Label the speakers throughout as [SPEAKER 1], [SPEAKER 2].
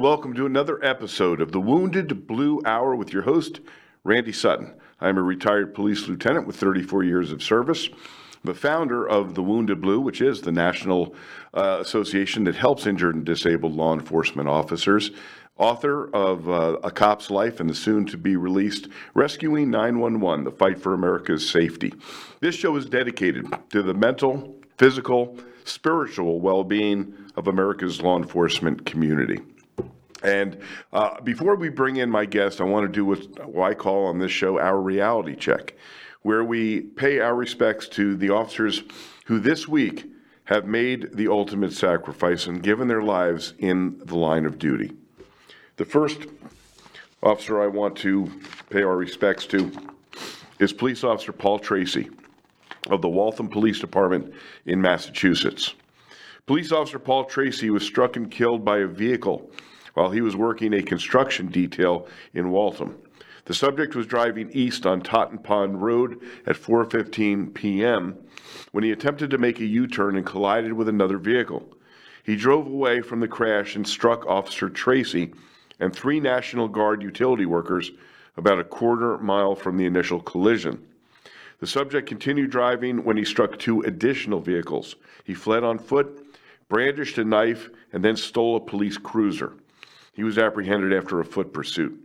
[SPEAKER 1] Welcome to another episode of the Wounded Blue Hour with your host, Randy Sutton. I'm a retired police lieutenant with 34 years of service, the founder of the Wounded Blue, which is the national uh, association that helps injured and disabled law enforcement officers, author of uh, A Cop's Life and the soon to be released Rescuing 911 The Fight for America's Safety. This show is dedicated to the mental, physical, spiritual well being of America's law enforcement community. And uh, before we bring in my guest, I want to do what, what I call on this show our reality check, where we pay our respects to the officers who this week have made the ultimate sacrifice and given their lives in the line of duty. The first officer I want to pay our respects to is Police Officer Paul Tracy of the Waltham Police Department in Massachusetts. Police Officer Paul Tracy was struck and killed by a vehicle while he was working a construction detail in Waltham. The subject was driving east on Totten Pond Road at 4:15 p.m. when he attempted to make a U-turn and collided with another vehicle. He drove away from the crash and struck Officer Tracy and three National Guard utility workers about a quarter mile from the initial collision. The subject continued driving when he struck two additional vehicles. He fled on foot, brandished a knife, and then stole a police cruiser. He was apprehended after a foot pursuit.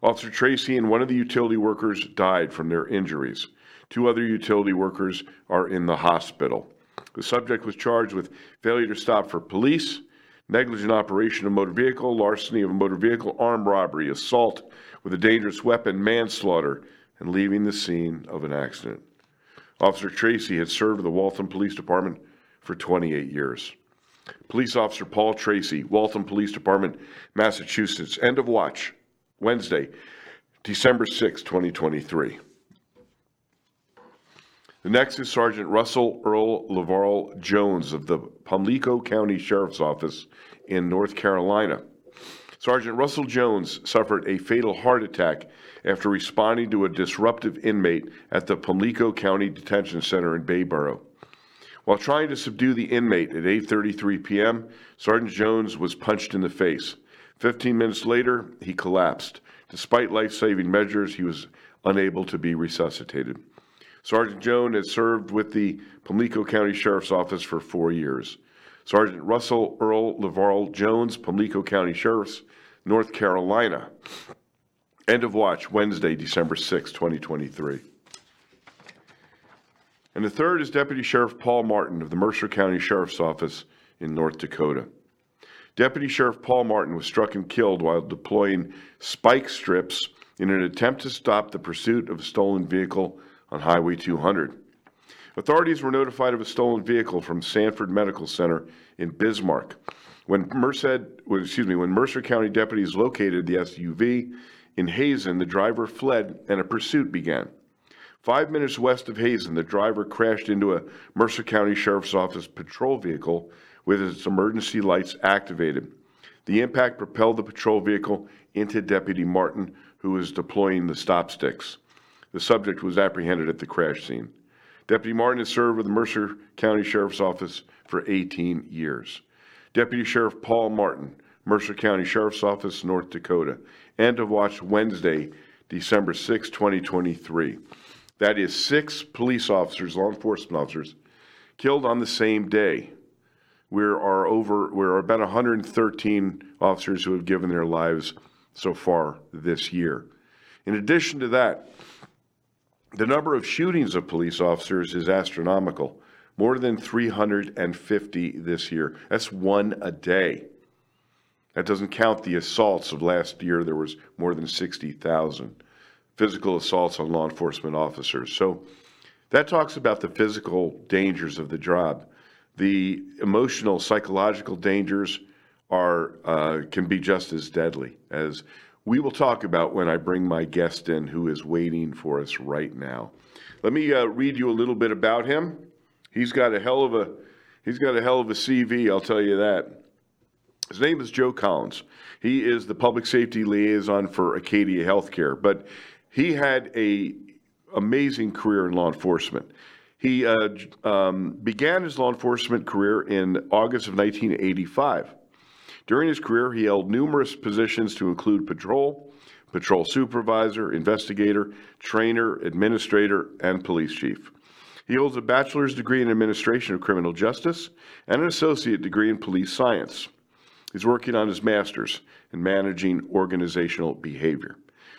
[SPEAKER 1] Officer Tracy and one of the utility workers died from their injuries. Two other utility workers are in the hospital. The subject was charged with failure to stop for police, negligent operation of motor vehicle, larceny of a motor vehicle, armed robbery, assault with a dangerous weapon, manslaughter, and leaving the scene of an accident. Officer Tracy had served the Waltham Police Department for 28 years. Police Officer Paul Tracy, Waltham Police Department, Massachusetts. End of watch, Wednesday, December 6, 2023. The next is Sergeant Russell Earl Lavarle Jones of the Pamlico County Sheriff's Office in North Carolina. Sergeant Russell Jones suffered a fatal heart attack after responding to a disruptive inmate at the Pamlico County Detention Center in Bayboro. While trying to subdue the inmate at 8:33 p.m., Sergeant Jones was punched in the face. 15 minutes later, he collapsed. Despite life-saving measures, he was unable to be resuscitated. Sergeant Jones has served with the Pamlico County Sheriff's Office for four years. Sergeant Russell Earl Lavarle Jones, Pamlico County Sheriff's, North Carolina. End of watch, Wednesday, December 6, 2023. And the third is Deputy Sheriff Paul Martin of the Mercer County Sheriff's Office in North Dakota. Deputy Sheriff Paul Martin was struck and killed while deploying spike strips in an attempt to stop the pursuit of a stolen vehicle on Highway 200. Authorities were notified of a stolen vehicle from Sanford Medical Center in Bismarck. When Merced, excuse me, when Mercer County deputies located the SUV in Hazen, the driver fled and a pursuit began. Five minutes west of Hazen, the driver crashed into a Mercer County Sheriff's Office patrol vehicle with its emergency lights activated. The impact propelled the patrol vehicle into Deputy Martin, who was deploying the stop sticks. The subject was apprehended at the crash scene. Deputy Martin has served with the Mercer County Sheriff's Office for 18 years. Deputy Sheriff Paul Martin, Mercer County Sheriff's Office, North Dakota. End of watch Wednesday, December 6, 2023. That is six police officers, law enforcement officers, killed on the same day. There are over, we're about 113 officers who have given their lives so far this year. In addition to that, the number of shootings of police officers is astronomical. More than 350 this year. That's one a day. That doesn't count the assaults of last year. There was more than 60,000 physical assaults on law enforcement officers. So that talks about the physical dangers of the job. The emotional, psychological dangers are uh, can be just as deadly as we will talk about when I bring my guest in, who is waiting for us right now. Let me uh, read you a little bit about him. He's got a hell of a he's got a hell of a CV. I'll tell you that. His name is Joe Collins. He is the public safety liaison for Acadia Healthcare, but he had a amazing career in law enforcement. He uh, um, began his law enforcement career in August of 1985. During his career, he held numerous positions to include patrol, patrol supervisor, investigator, trainer, administrator, and police chief. He holds a bachelor's degree in administration of criminal justice and an associate degree in police science. He's working on his master's in managing organizational behavior.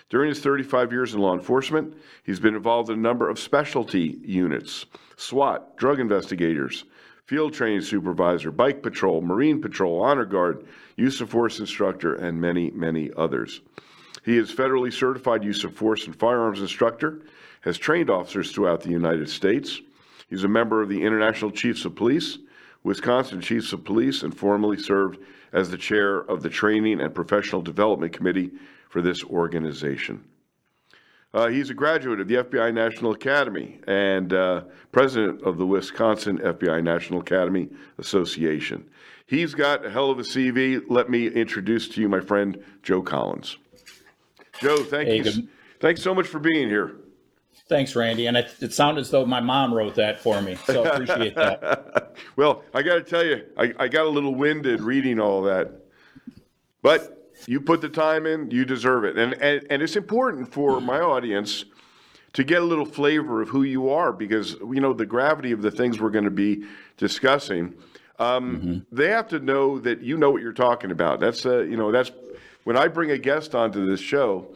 [SPEAKER 1] During his 35 years in law enforcement, he's been involved in a number of specialty units SWAT, drug investigators, field training supervisor, bike patrol, marine patrol, honor guard, use of force instructor, and many, many others. He is federally certified use of force and firearms instructor, has trained officers throughout the United States. He's a member of the International Chiefs of Police, Wisconsin Chiefs of Police, and formerly served as the chair of the Training and Professional Development Committee for this organization. Uh, he's a graduate of the FBI National Academy and uh, president of the Wisconsin FBI National Academy Association. He's got a hell of a CV. Let me introduce to you my friend Joe Collins. Joe, thank
[SPEAKER 2] Hey,
[SPEAKER 1] you.
[SPEAKER 2] good-
[SPEAKER 1] Thanks so much for being here.
[SPEAKER 2] Thanks, Randy. And it, it sounded as though my mom wrote that for me. So appreciate that.
[SPEAKER 1] Well, I got to tell you, I, I got a little winded reading all that, but you put the time in, you deserve it, and and, and it's important for my audience to get a little flavor of who you are because you know the gravity of the things we're going to be discussing. Um, They have to know that you know what you're talking about. That's uh, you know that's when I bring a guest onto this show.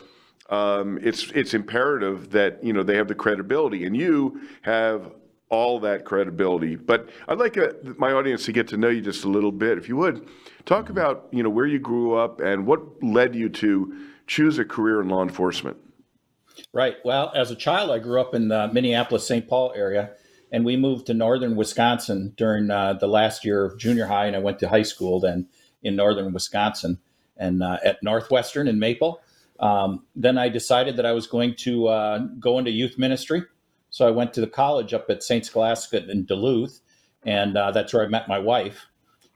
[SPEAKER 1] Um, it's it's imperative that you know they have the credibility, and you have all that credibility. But I'd like uh, my audience to get to know you just a little bit, if you would. Talk about you know where you grew up and what led you to choose a career in law enforcement.
[SPEAKER 2] Right. Well, as a child, I grew up in the Minneapolis, St. Paul area, and we moved to northern Wisconsin during uh, the last year of junior high, and I went to high school then in northern Wisconsin and uh, at Northwestern in Maple. Um, then I decided that I was going to uh, go into youth ministry. So I went to the college up at St. Scholastica in Duluth, and uh, that's where I met my wife.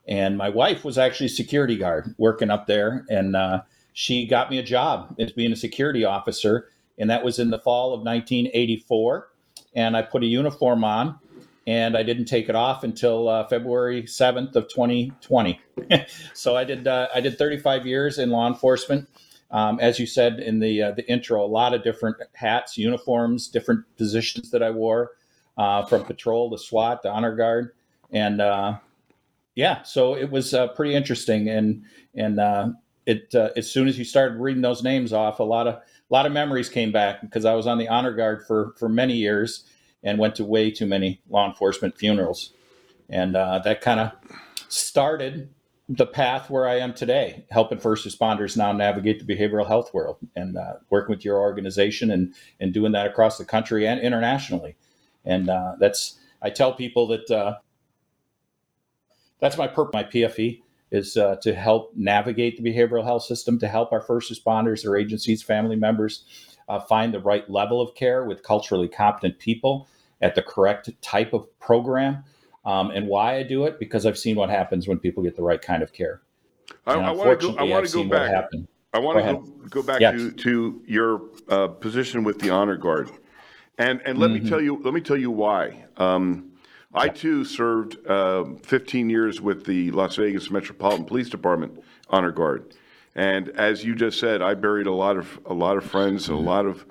[SPEAKER 2] And my wife was actually a security guard working up there, and uh, she got me a job as being a security officer and that was in the fall of 1984. And I put a uniform on, and I didn't take it off until uh, February 7th of 2020. so I did uh, I did 35 years in law enforcement. Um, as you said in the uh, the intro, a lot of different hats, uniforms, different positions that I wore, uh, from patrol to SWAT to honor guard, and uh, yeah, so it was uh, pretty interesting. And and uh, it uh, as soon as you started reading those names off, a lot of a lot of memories came back because I was on the honor guard for for many years and went to way too many law enforcement funerals, and uh, that kind of started the path where I am today, helping first responders now navigate the behavioral health world and uh, working with your organization and and doing that across the country and internationally, and uh, that's I tell people that that's my purpose, my PFE is uh, to help navigate the behavioral health system, to help our first responders, their agencies, family members uh, find the right level of care with culturally competent people at the correct type of program. Um, and why I do it because I've seen what happens when people get the right kind of care.
[SPEAKER 1] I, I want to go. I want to go back. I want to
[SPEAKER 2] Go
[SPEAKER 1] go, go back
[SPEAKER 2] Yes.
[SPEAKER 1] to, to your uh, position with the honor guard, and and let
[SPEAKER 2] Mm-hmm.
[SPEAKER 1] me tell you let me tell you why. Um, I too served uh, 15 years with the Las Vegas Metropolitan Police Department honor guard, and as you just said, I buried a lot of a lot of friends,
[SPEAKER 2] Mm-hmm.
[SPEAKER 1] a lot of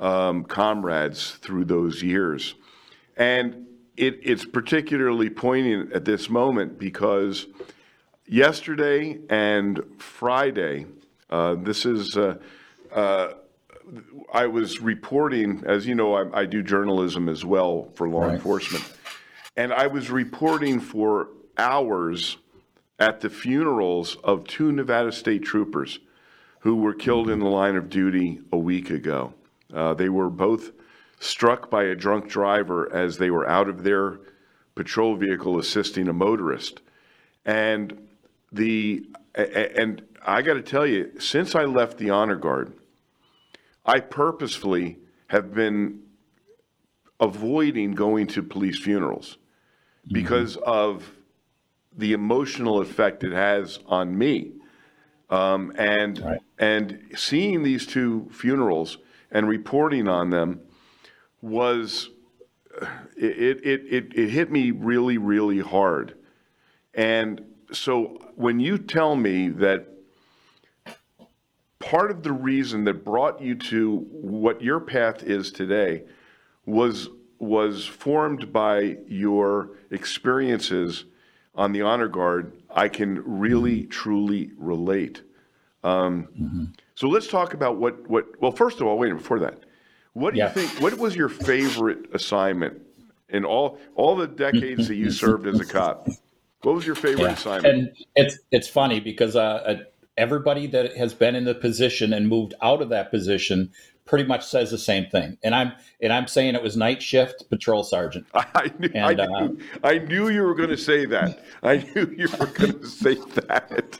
[SPEAKER 1] um, comrades through those years, and it, it's particularly poignant at this moment because yesterday and Friday, uh, this is, uh, uh, I was reporting, as you know, I, I do journalism as well for law
[SPEAKER 2] Right.
[SPEAKER 1] enforcement. And I was reporting for hours at the funerals of two Nevada state troopers who were killed in the line of duty a week ago. Uh, they were both struck by a drunk driver as they were out of their patrol vehicle assisting a motorist. And the and I got to tell you, since I left the honor guard, I purposefully have been avoiding going to police funerals because of the emotional effect it has on me. Um, and
[SPEAKER 2] Right.
[SPEAKER 1] and seeing these two funerals and reporting on them was it, it, it, it hit me really, really hard. And so when you tell me that part of the reason that brought you to what your path is today was was formed by your experiences on the honor guard, I can really truly relate. Um, mm-hmm. So let's talk about what what. Well, first of all, wait before that. What do yeah. you think? What was your favorite assignment in all all the decades that you served as a cop? What was your favorite yeah. assignment?
[SPEAKER 2] And it's it's funny because uh, uh, everybody that has been in the position and moved out of that position pretty much says the same thing. And I'm and I'm saying it was night shift patrol sergeant.
[SPEAKER 1] I knew, and, I, knew uh, I knew you were going to say that. I knew you were going to say that.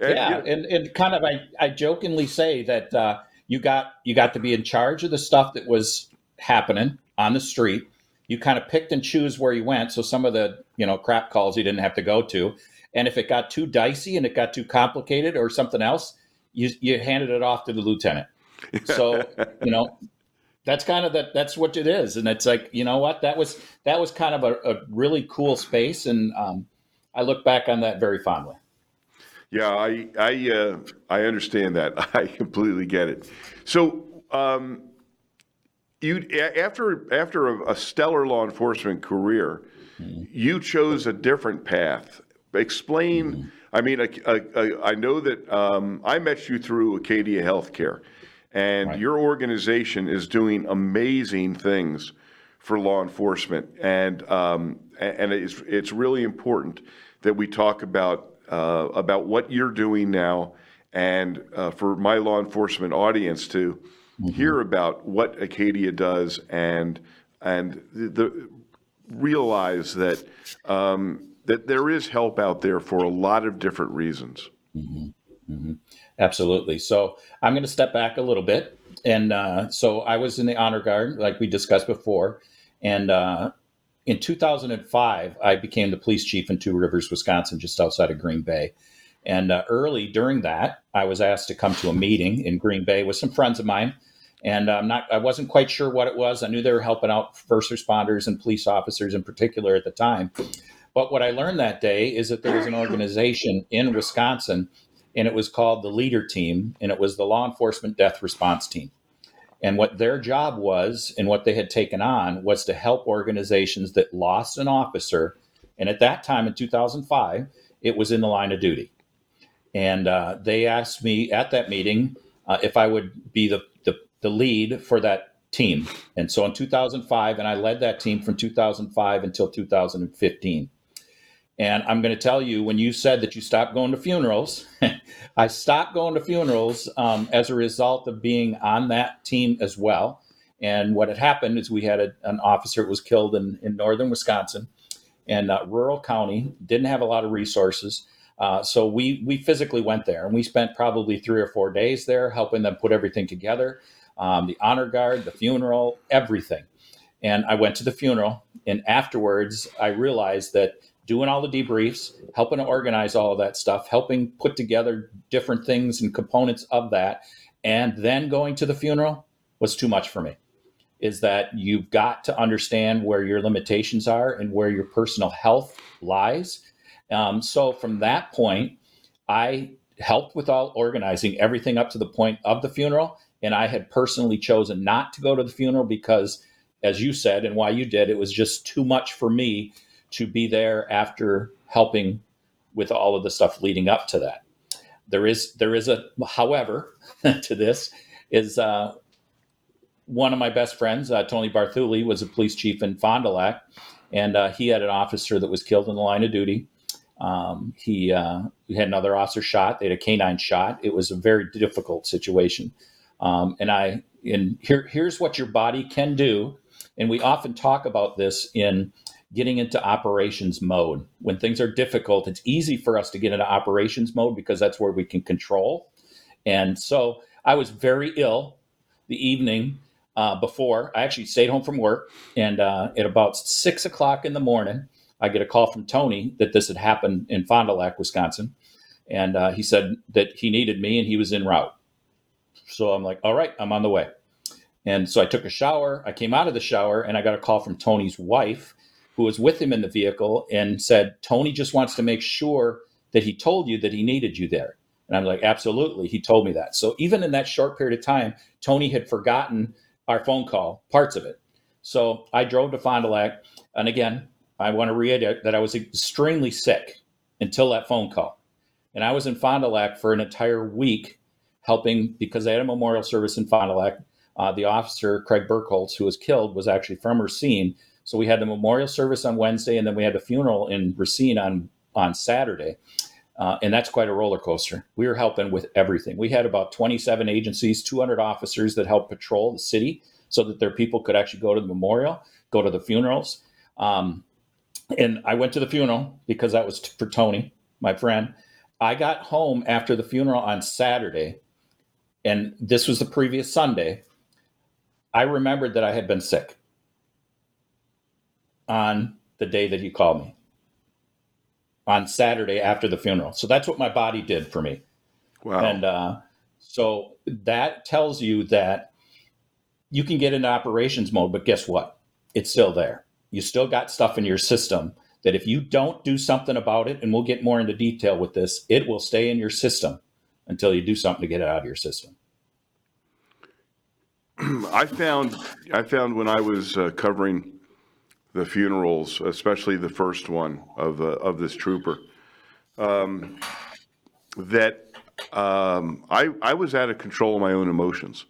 [SPEAKER 2] And, yeah, and, and kind of I, I jokingly say that uh, you got you got to be in charge of the stuff that was happening on the street. You kind of picked and choose where you went, so some of the you know crap calls you didn't have to go to. And if it got too dicey and it got too complicated or something else, you you handed it off to the lieutenant. So you know that's kind of that that's what it is and it's like you know what that was that was kind of a, a really cool space and um, i look back on that very fondly
[SPEAKER 1] yeah, I I uh, I understand that. I completely get it. So, um, you after after a, a, stellar law enforcement career, mm-hmm. you chose a different path. Explain. Mm-hmm. I mean, I, I, I know that um, I met you through Acadia Healthcare, and right. your organization is doing amazing things for law enforcement, and um, and it's it's really important that we talk about uh, about what you're doing now, and uh, for my law enforcement audience to mm-hmm. hear about what Acadia does and and the, the realize that um, that there is help out there for a lot of different reasons.
[SPEAKER 2] Mm-hmm. Mm-hmm. Absolutely. So I'm going to step back a little bit, and uh, so I was in the honor guard, like we discussed before, and uh, in 2005, I became the police chief in Two Rivers, Wisconsin, just outside of Green Bay. And uh, early during that, I was asked to come to a meeting in Green Bay with some friends of mine. And I'm not, I wasn't quite sure what it was. I knew they were helping out first responders and police officers in particular at the time. But what I learned that day is that there was an organization in Wisconsin, and it was called the Leader Team, and it was the Law Enforcement Death Response Team. And what their job was and what they had taken on was to help organizations that lost an officer. And at that time in 2005, it was in the line of duty. And uh, they asked me at that meeting uh, if I would be the, the, the lead for that team. And so in 2005, and I led that team from 2005 until 2015. And I'm going to tell you, when you said that you stopped going to funerals, I stopped going to funerals um, as a result of being on that team as well. And what had happened is we had a, an officer that was killed in, in northern Wisconsin and uh, rural county, didn't have a lot of resources. Uh, so we we physically went there and we spent probably three or four days there helping them put everything together, um, the honor guard, the funeral, everything. And I went to the funeral, and afterwards I realized that doing all the debriefs, helping to organize all of that stuff, helping put together different things and components of that, and then going to the funeral was too much for me. Is that you've got to understand where your limitations are and where your personal health lies. Um, so from that point, I helped with all organizing everything up to the point of the funeral. And I had personally chosen not to go to the funeral because, as you said, and why you did, it was just too much for me to be there after helping with all of the stuff leading up to that. There is there is a however to this is uh, one of my best friends, uh, Tony Barthuly, was a police chief in Fond du Lac, and uh, he had an officer that was killed in the line of duty. Um, he, uh, had another officer shot. They had a canine shot. It was a very difficult situation. Um, and I, and here, here's what your body can do. And we often talk about this in getting into operations mode. When things are difficult, it's easy for us to get into operations mode because that's where we can control. And so I was very ill the evening uh, before. I actually stayed home from work. And uh, at about six o'clock in the morning, I get a call from Tony that this had happened in Fond du Lac, Wisconsin. And uh, he said that he needed me and he was en route. So I'm like, all right, I'm on the way. And so I took a shower. I came out of the shower and I got a call from Tony's wife who was with him in the vehicle and said, Tony just wants to make sure that he told you that he needed you there? And I'm like, absolutely. He told me that. So even in that short period of time, Tony had forgotten our phone call, parts of it. So I drove to Fond du Lac. And again, I want to reiterate that I was extremely sick until that phone call. And I was in Fond du Lac for an entire week helping because I had a memorial service in Fond du Lac. Uh, the officer, Craig Birkholz, who was killed, was actually from Racine. So we had the memorial service on Wednesday, and then we had the funeral in Racine on, on Saturday. Uh, and that's quite a roller coaster. We were helping with everything. We had about 27 agencies, 200 officers that helped patrol the city so that their people could actually go to the memorial, go to the funerals. Um, and I went to the funeral because that was t- for Tony, my friend. I got home after the funeral on Saturday, and this was the previous Sunday. I remembered that I had been sick on the day that he called me on Saturday after the funeral. So that's what my body did for me.
[SPEAKER 1] Wow.
[SPEAKER 2] And uh, so that tells you that you can get into operations mode, but guess what? It's still there. You still got stuff in your system that if you don't do something about it, and we'll get more into detail with this, it will stay in your system until you do something to get it out of your system.
[SPEAKER 1] I found I found when I was uh, covering the funerals, especially the first one of uh, of this trooper, um, that um, I I was out of control of my own emotions.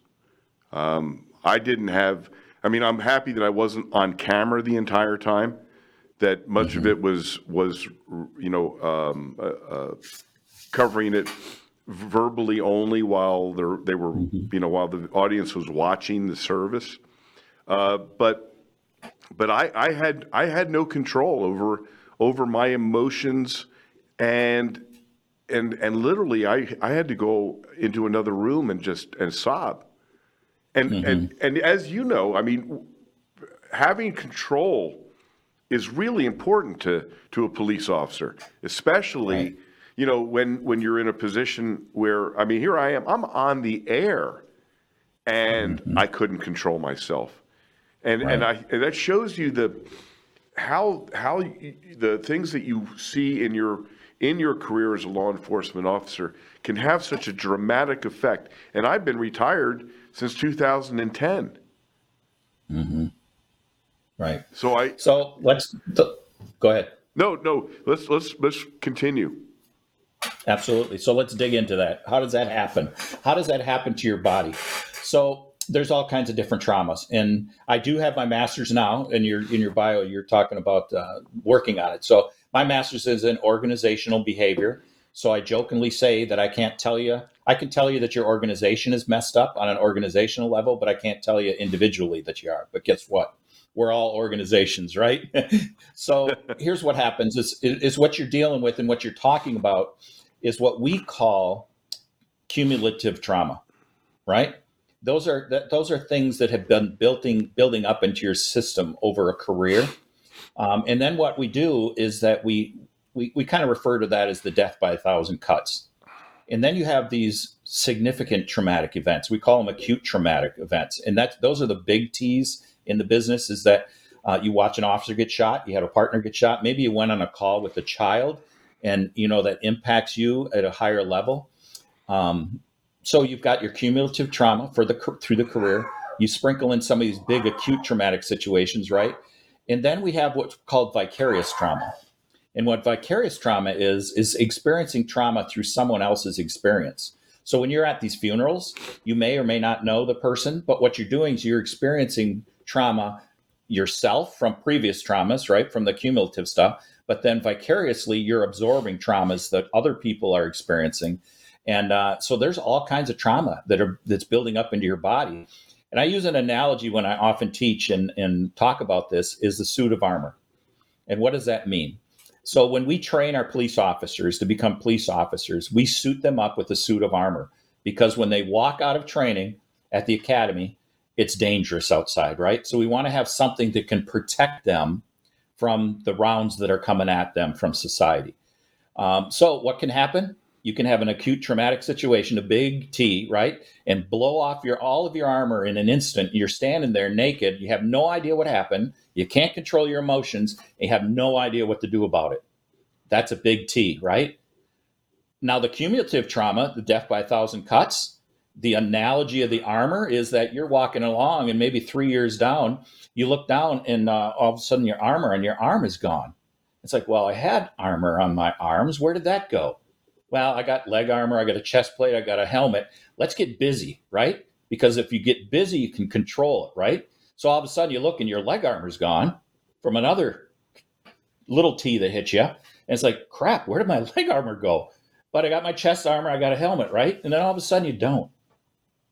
[SPEAKER 1] Um, I didn't have. I mean, I'm happy that I wasn't on camera the entire time. That much mm-hmm. of it was was you know um, uh, uh, covering it verbally only while they were mm-hmm. you know while the audience was watching the service. Uh, but but I, I had I had no control over over my emotions and and and literally I, I had to go into another room and just and sob. And mm-hmm. and and as you know, I mean having control is really important to to a police officer, especially right. you know when when you're in a position where I mean here I am I'm on the air and mm-hmm. I couldn't control myself and right. and I and that shows you the how how you, the things that you see in your in your career as a law enforcement officer can have such a dramatic effect. And I've been retired since 2010.
[SPEAKER 2] Mm-hmm. Right.
[SPEAKER 1] So I.
[SPEAKER 2] So let's th- go ahead.
[SPEAKER 1] No, no. Let's let's let's continue.
[SPEAKER 2] Absolutely. So let's dig into that. How does that happen? How does that happen to your body? So there's all kinds of different traumas, and I do have my master's now. In your in your bio, you're talking about uh, working on it. So my master's is in organizational behavior. So I jokingly say that I can't tell you. I can tell you that your organization is messed up on an organizational level, but I can't tell you individually that you are. But guess what? We're all organizations, right? so here's what happens: is is what you're dealing with and what you're talking about is what we call cumulative trauma, right? Those are that, those are things that have been building building up into your system over a career. Um, and then what we do is that we we, we kind of refer to that as the death by a thousand cuts. And then you have these significant traumatic events. We call them acute traumatic events, and that those are the big T's in the business. Is that uh, you watch an officer get shot, you had a partner get shot, maybe you went on a call with a child, and you know that impacts you at a higher level. Um, so you've got your cumulative trauma for the through the career. You sprinkle in some of these big acute traumatic situations, right? And then we have what's called vicarious trauma. And what vicarious trauma is is experiencing trauma through someone else's experience. So when you're at these funerals, you may or may not know the person, but what you're doing is you're experiencing trauma yourself from previous traumas, right? From the cumulative stuff, but then vicariously you're absorbing traumas that other people are experiencing and uh, so there's all kinds of trauma that are that's building up into your body. And I use an analogy when I often teach and, and talk about this is the suit of armor. And what does that mean? So when we train our police officers to become police officers, we suit them up with a suit of armor because when they walk out of training at the academy, it's dangerous outside, right? So we want to have something that can protect them from the rounds that are coming at them from society. Um, so what can happen? You can have an acute traumatic situation, a big T, right? And blow off your all of your armor in an instant. You're standing there naked. You have no idea what happened. You can't control your emotions. You have no idea what to do about it. That's a big T, right? Now, the cumulative trauma, the death by a thousand cuts, the analogy of the armor is that you're walking along and maybe three years down, you look down and uh, all of a sudden your armor on your arm is gone. It's like, well, I had armor on my arms. Where did that go? Well, I got leg armor, I got a chest plate, I got a helmet. Let's get busy, right? Because if you get busy, you can control it, right? So all of a sudden you look and your leg armor's gone from another little T that hit you. And it's like, crap, where did my leg armor go? But I got my chest armor, I got a helmet, right? And then all of a sudden you don't.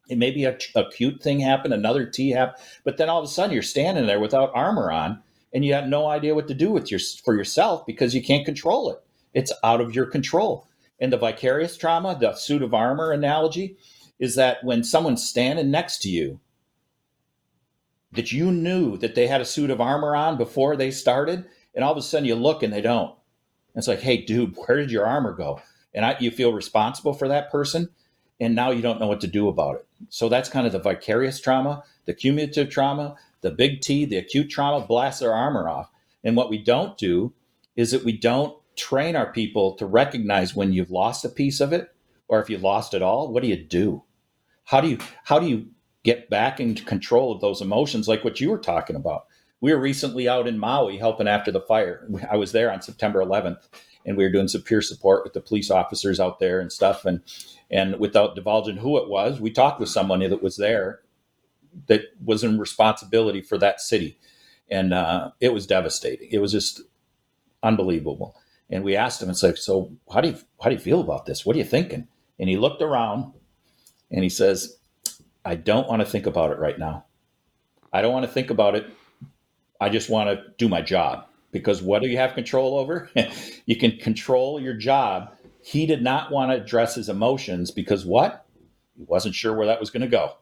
[SPEAKER 2] It may be a, a cute thing happened, another T happened, but then all of a sudden you're standing there without armor on and you have no idea what to do with your for yourself because you can't control it. It's out of your control. And the vicarious trauma, the suit of armor analogy, is that when someone's standing next to you, that you knew that they had a suit of armor on before they started, and all of a sudden you look and they don't. It's like, hey, dude, where did your armor go? And I, you feel responsible for that person, and now you don't know what to do about it. So that's kind of the vicarious trauma, the cumulative trauma, the big T, the acute trauma blasts their armor off. And what we don't do is that we don't train our people to recognize when you've lost a piece of it or if you lost it all, what do you do? How do you how do you get back into control of those emotions like what you were talking about? We were recently out in Maui helping after the fire. I was there on September 11th and we were doing some peer support with the police officers out there and stuff and and without divulging who it was, we talked with someone that was there that was in responsibility for that city. And uh, it was devastating. It was just unbelievable. And we asked him, it's like, so how do you how do you feel about this? What are you thinking? And he looked around and he says, I don't want to think about it right now. I don't want to think about it. I just want to do my job because what do you have control over? you can control your job. He did not want to address his emotions because what? He wasn't sure where that was going to go.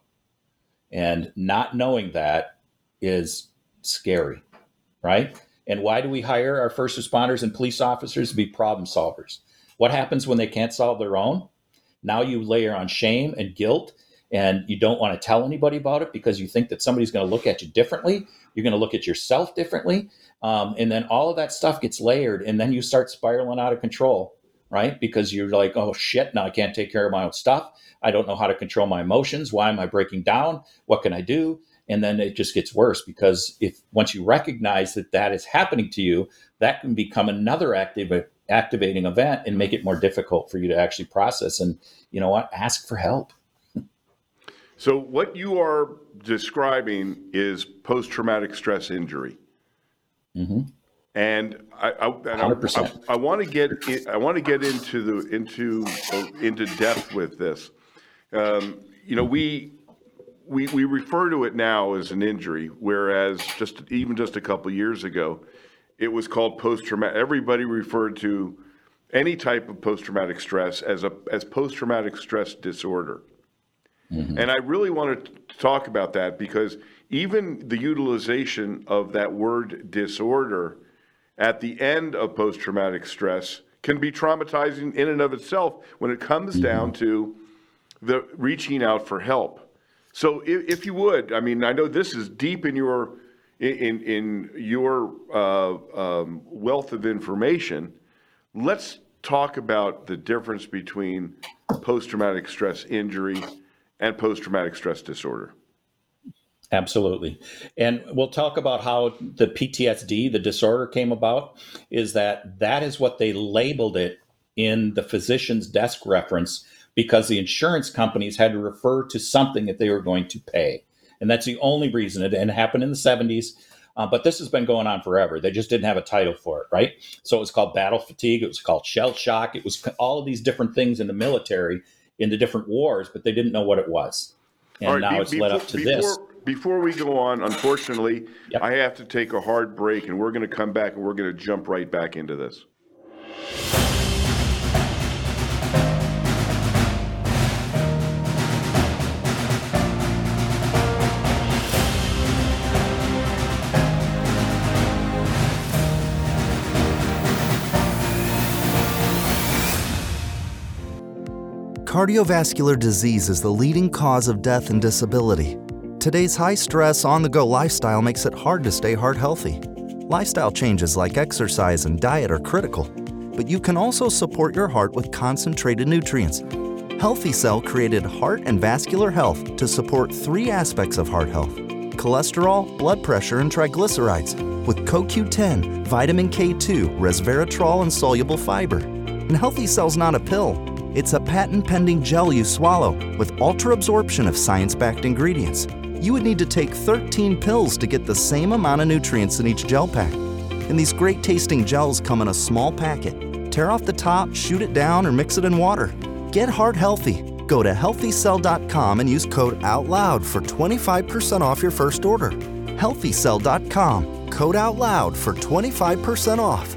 [SPEAKER 2] And not knowing that is scary, right? And why do we hire our first responders and police officers to be problem solvers? What happens when they can't solve their own? Now you layer on shame and guilt, and you don't want to tell anybody about it because you think that somebody's going to look at you differently. You're going to look at yourself differently. Um, and then all of that stuff gets layered, and then you start spiraling out of control, right? Because you're like, oh shit, now I can't take care of my own stuff. I don't know how to control my emotions. Why am I breaking down? What can I do? And then it just gets worse because if once you recognize that that is happening to you, that can become another active activating event and make it more difficult for you to actually process. And you know what? Ask for help.
[SPEAKER 1] So what you are describing is post-traumatic stress injury. Mm-hmm. And I, I, I, I, want to get I want to get into the into into depth with this. Um, you know, we we we refer to it now as an injury, whereas just even just a couple years ago, it was called post traumatic. Everybody referred to any type of post traumatic stress as a as post traumatic stress disorder. Mm-hmm. And I really wanted to talk about that because even the utilization of that word disorder at the end of post traumatic stress can be traumatizing in and of itself when it comes mm-hmm. down to the reaching out for help. So if, if, you would, I mean, I know this is deep in your in in your uh, um, wealth of information. Let's talk about the difference between post traumatic stress injury and post traumatic stress disorder.
[SPEAKER 2] Absolutely. And we'll talk about how the PTSD, the disorder came about, is that that is what they labeled it in the physician's desk reference because the insurance companies had to refer to something that they were going to pay. And that's the only reason it, happened in the 70s. Uh, but this has been going on forever. They just didn't have a title for it, right? So it was called battle fatigue. It was called shell shock. It was all of these different things in the military in the different wars, but they didn't know what it was. And right, now be, it's before, led up to
[SPEAKER 1] before,
[SPEAKER 2] this.
[SPEAKER 1] Before we go on, unfortunately, yep. I have to take a hard break, and we're going to come back and we're going to jump right back into this.
[SPEAKER 3] Cardiovascular disease is the leading cause of death and disability. Today's high stress, on the go lifestyle makes it hard to stay heart healthy. Lifestyle changes like exercise and diet are critical. but you can also support your heart with concentrated nutrients. Healthy Cell created Heart and Vascular Health to support three aspects of heart health cholesterol, blood pressure, and triglycerides with CoQ10, vitamin K2, resveratrol, and soluble fiber. And Healthy Cell's not a pill, it's a patent pending gel you swallow with ultra absorption of science backed ingredients. You would need to take 13 pills to get the same amount of nutrients in each gel pack. And these great tasting gels come in a small packet. Tear off the top, shoot it down, or mix it in water. Get heart healthy Go to healthycell.com and use code OUTLOUD for 25% off your first order. Healthycell.com, code OUTLOUD for 25% off.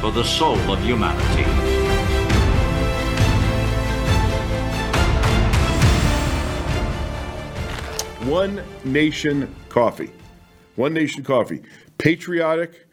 [SPEAKER 4] for the soul of humanity.
[SPEAKER 1] One Nation Coffee. One Nation Coffee. Patriotic,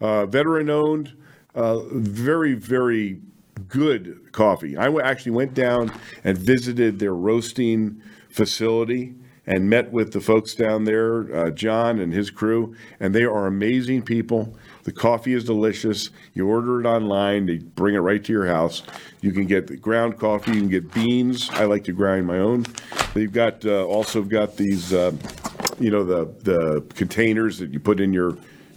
[SPEAKER 1] uh, veteran owned, uh, very, very good coffee. I actually went down and visited their roasting facility and met with the folks down there, uh, John and his crew, and they are amazing people. The coffee is delicious. You order it online, they bring it right to your house. You can get the ground coffee, you can get beans. I like to grind my own. They've got uh, also got these, uh, you know, the the containers that you put in your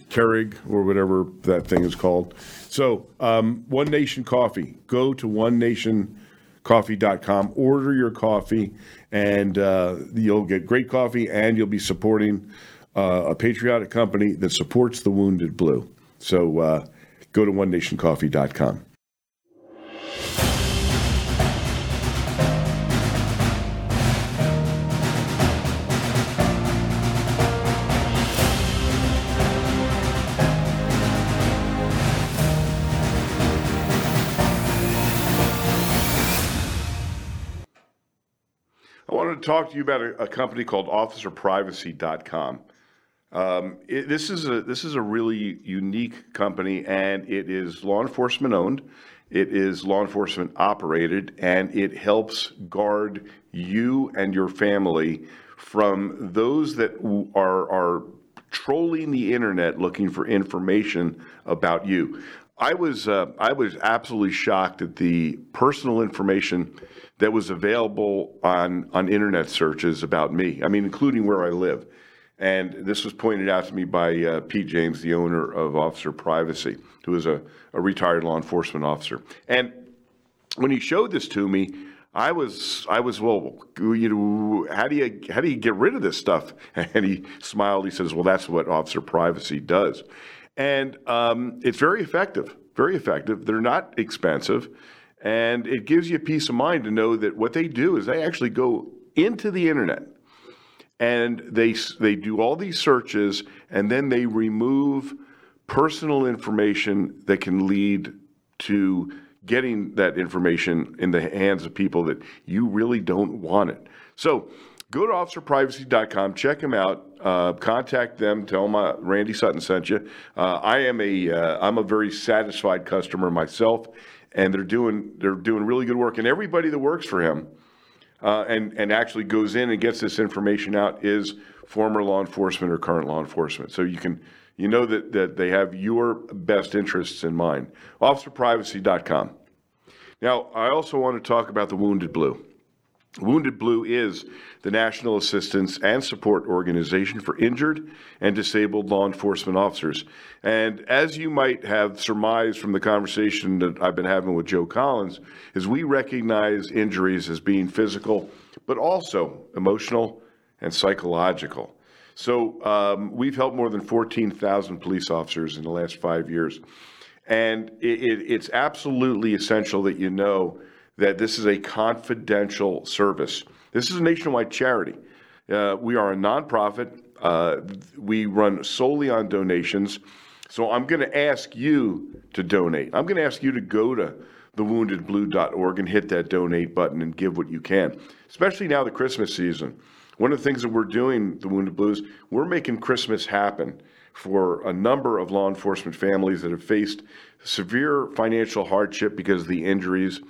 [SPEAKER 1] Keurig or whatever that thing is called. So, um, One Nation Coffee. Go to onenationcoffee.com, order your coffee, and uh, you'll get great coffee, and you'll be supporting uh, a patriotic company that supports the wounded blue. So, uh, go to onenationcoffee.com. talk to you about a, a company called OfficerPrivacy.com. Um, it, this is a this is a really unique company, and it is law enforcement owned. It is law enforcement operated, and it helps guard you and your family from those that are are trolling the internet looking for information about you. I was uh, I was absolutely shocked at the personal information that was available on on internet searches about me. I mean, including where I live. And this was pointed out to me by uh, Pete James, the owner of Officer Privacy, who is a, a retired law enforcement officer. And when he showed this to me, I was I was well, you know, how do you how do you get rid of this stuff? And he smiled. He says, "Well, that's what Officer Privacy does." And um, it's very effective, very effective. They're not expensive. And it gives you peace of mind to know that what they do is they actually go into the internet and they, they do all these searches and then they remove personal information that can lead to getting that information in the hands of people that you really don't want it. So go to officerprivacy.com, check them out, uh, contact them, tell them uh, Randy Sutton sent you. Uh, I am a am uh, a very satisfied customer myself, and they're doing they're doing really good work. And everybody that works for him uh, and and actually goes in and gets this information out is former law enforcement or current law enforcement. So you can you know that that they have your best interests in mind. OfficerPrivacy.com. Now, I also want to talk about the Wounded Blue. Wounded Blue is the national assistance and support organization for injured and disabled law enforcement officers. And as you might have surmised from the conversation that I've been having with Joe Collins, is we recognize injuries as being physical, but also emotional and psychological. So um, we've helped more than 14,000 police officers in the last five years. And it, it, it's absolutely essential that you know that this is a confidential service. This is a nationwide charity. Uh, we are a nonprofit. Uh, we run solely on donations. So I'm going to ask you to donate. I'm going to ask you to go to thewoundedblue.org and hit that donate button and give what you can, especially now the Christmas season. One of the things that we're doing, the Wounded Blues, we're making Christmas happen for a number of law enforcement families that have faced severe financial hardship because of the injuries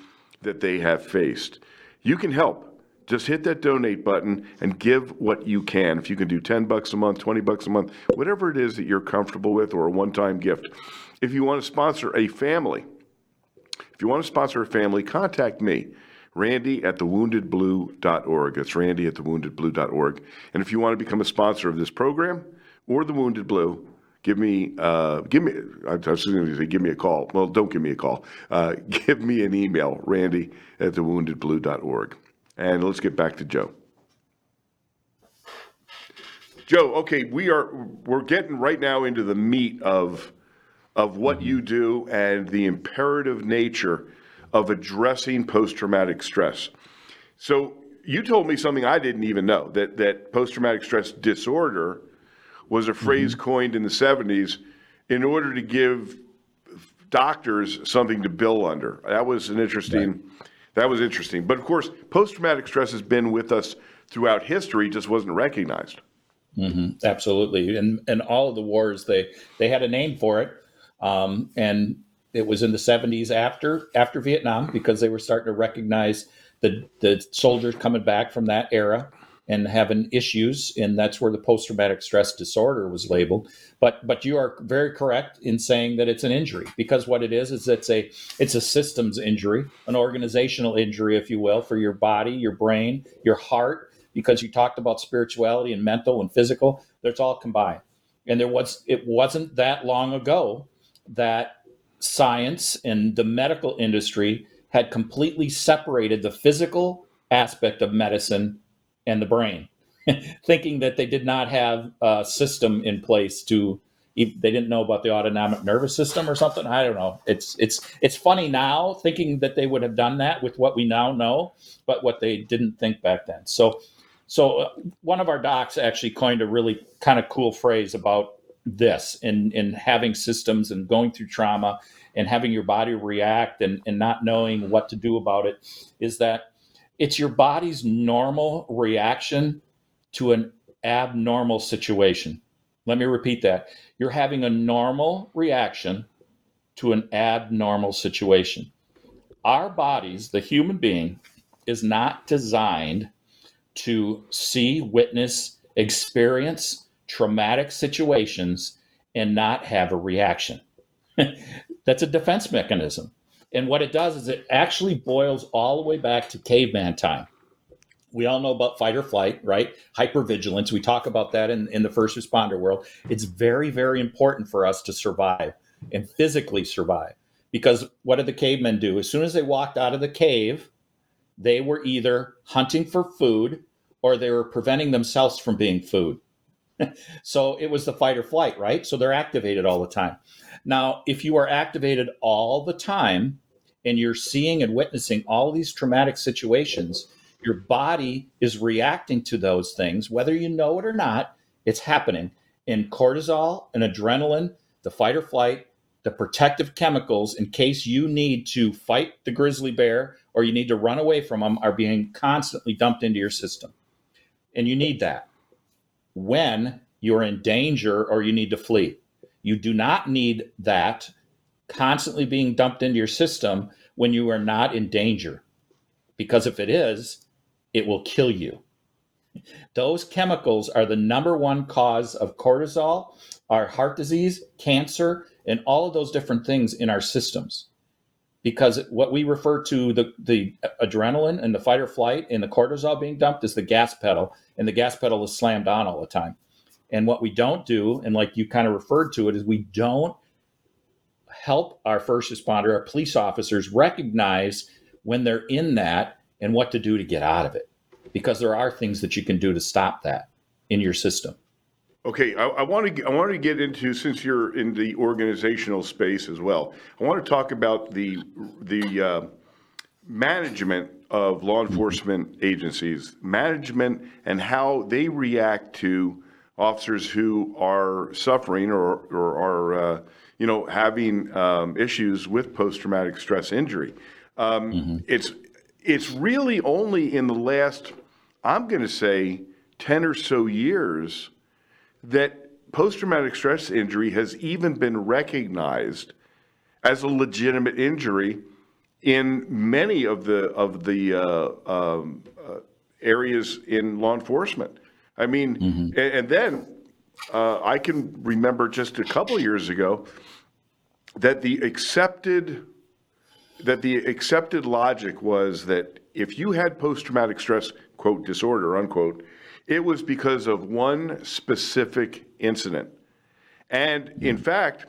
[SPEAKER 1] that they have faced. You can help. Just hit that donate button and give what you can. If you can do 10 bucks a month, 20 bucks a month, whatever it is that you're comfortable with or a one-time gift. If you want to sponsor a family, if you want to sponsor a family, contact me. Randy at thewoundedblue.org. That's Randy at thewoundedblue.org. And if you want to become a sponsor of this program or the Wounded Blue, give me uh, give me I was going to say give me a call. Well, don't give me a call. Uh, give me an email, Randy at thewoundedblue.org. And let's get back to Joe. Joe, okay, we are we're getting right now into the meat of of what you do and the imperative nature of addressing post-traumatic stress. So you told me something I didn't even know that that post-traumatic stress disorder was a phrase mm-hmm. coined in the 70s in order to give doctors something to bill under. That was an interesting right. that was interesting. But of course, post-traumatic stress has been with us throughout history, just wasn't recognized.
[SPEAKER 2] Mm-hmm. Absolutely, and and all of the wars they they had a name for it, um, and it was in the 70s after after Vietnam because they were starting to recognize the the soldiers coming back from that era and having issues and that's where the post-traumatic stress disorder was labeled. But but you are very correct in saying that it's an injury because what it is is it's a it's a systems injury an organizational injury if you will for your body your brain your heart because you talked about spirituality and mental and physical. That's all combined. And there was it wasn't that long ago that science and the medical industry had completely separated the physical aspect of medicine and the brain, thinking that they did not have a system in place to. They didn't know about the autonomic nervous system or something. I don't know. It's it's it's funny now thinking that they would have done that with what we now know, but what they didn't think back then. So, so uh, one of our docs actually coined a really kind of cool phrase about this in in having systems and going through trauma and having your body react and, and not knowing what to do about it is that it's your body's normal reaction to an abnormal situation. Let me repeat that. You're having a normal reaction to an abnormal situation. Our bodies, the human being, is not designed to see, witness, experience traumatic situations and not have a reaction. That's a defense mechanism. And what it does is it actually boils all the way back to caveman time. We all know about fight or flight, right? Hypervigilance. We talk about that in, in the first responder world. It's very, very important for us to survive and physically survive. Because what did the cavemen do? As soon as they walked out of the cave, they were either hunting for food or they were preventing themselves from being food. so it was the fight or flight, right? So they're activated all the time. Now, if you are activated all the time and you're seeing and witnessing all these traumatic situations, your body is reacting to those things, whether you know it or not, it's happening. And cortisol and adrenaline, the fight or flight, the protective chemicals in case you need to fight the grizzly bear or you need to run away from them are being constantly dumped into your system. And you need that when you're in danger or you need to flee. You do not need that constantly being dumped into your system when you are not in danger. Because if it is, it will kill you. Those chemicals are the number one cause of cortisol, our heart disease, cancer, and all of those different things in our systems. Because what we refer to the, the adrenaline and the fight or flight and the cortisol being dumped is the gas pedal, and the gas pedal is slammed on all the time. And what we don't do, and like you kind of referred to it, is we don't help our first responder, our police officers recognize when they're in that and what to do to get out of it. Because there are things that you can do to stop that in your system.
[SPEAKER 1] Okay, I, I want to I want to get into since you're in the organizational space as well. I want to talk about the the uh, management of law enforcement agencies, management and how they react to officers who are suffering or or are uh, you know having um, issues with post traumatic stress injury. Um, mm-hmm. It's it's really only in the last I'm going to say ten or so years that post traumatic stress injury has even been recognized as a legitimate injury in many of the of the uh, um, uh, areas in law enforcement. I mean, mm-hmm. and, and, then uh, I can remember just a couple years ago that the accepted that the accepted logic was that if you had post traumatic stress quote disorder unquote it was because of one specific incident. And in fact,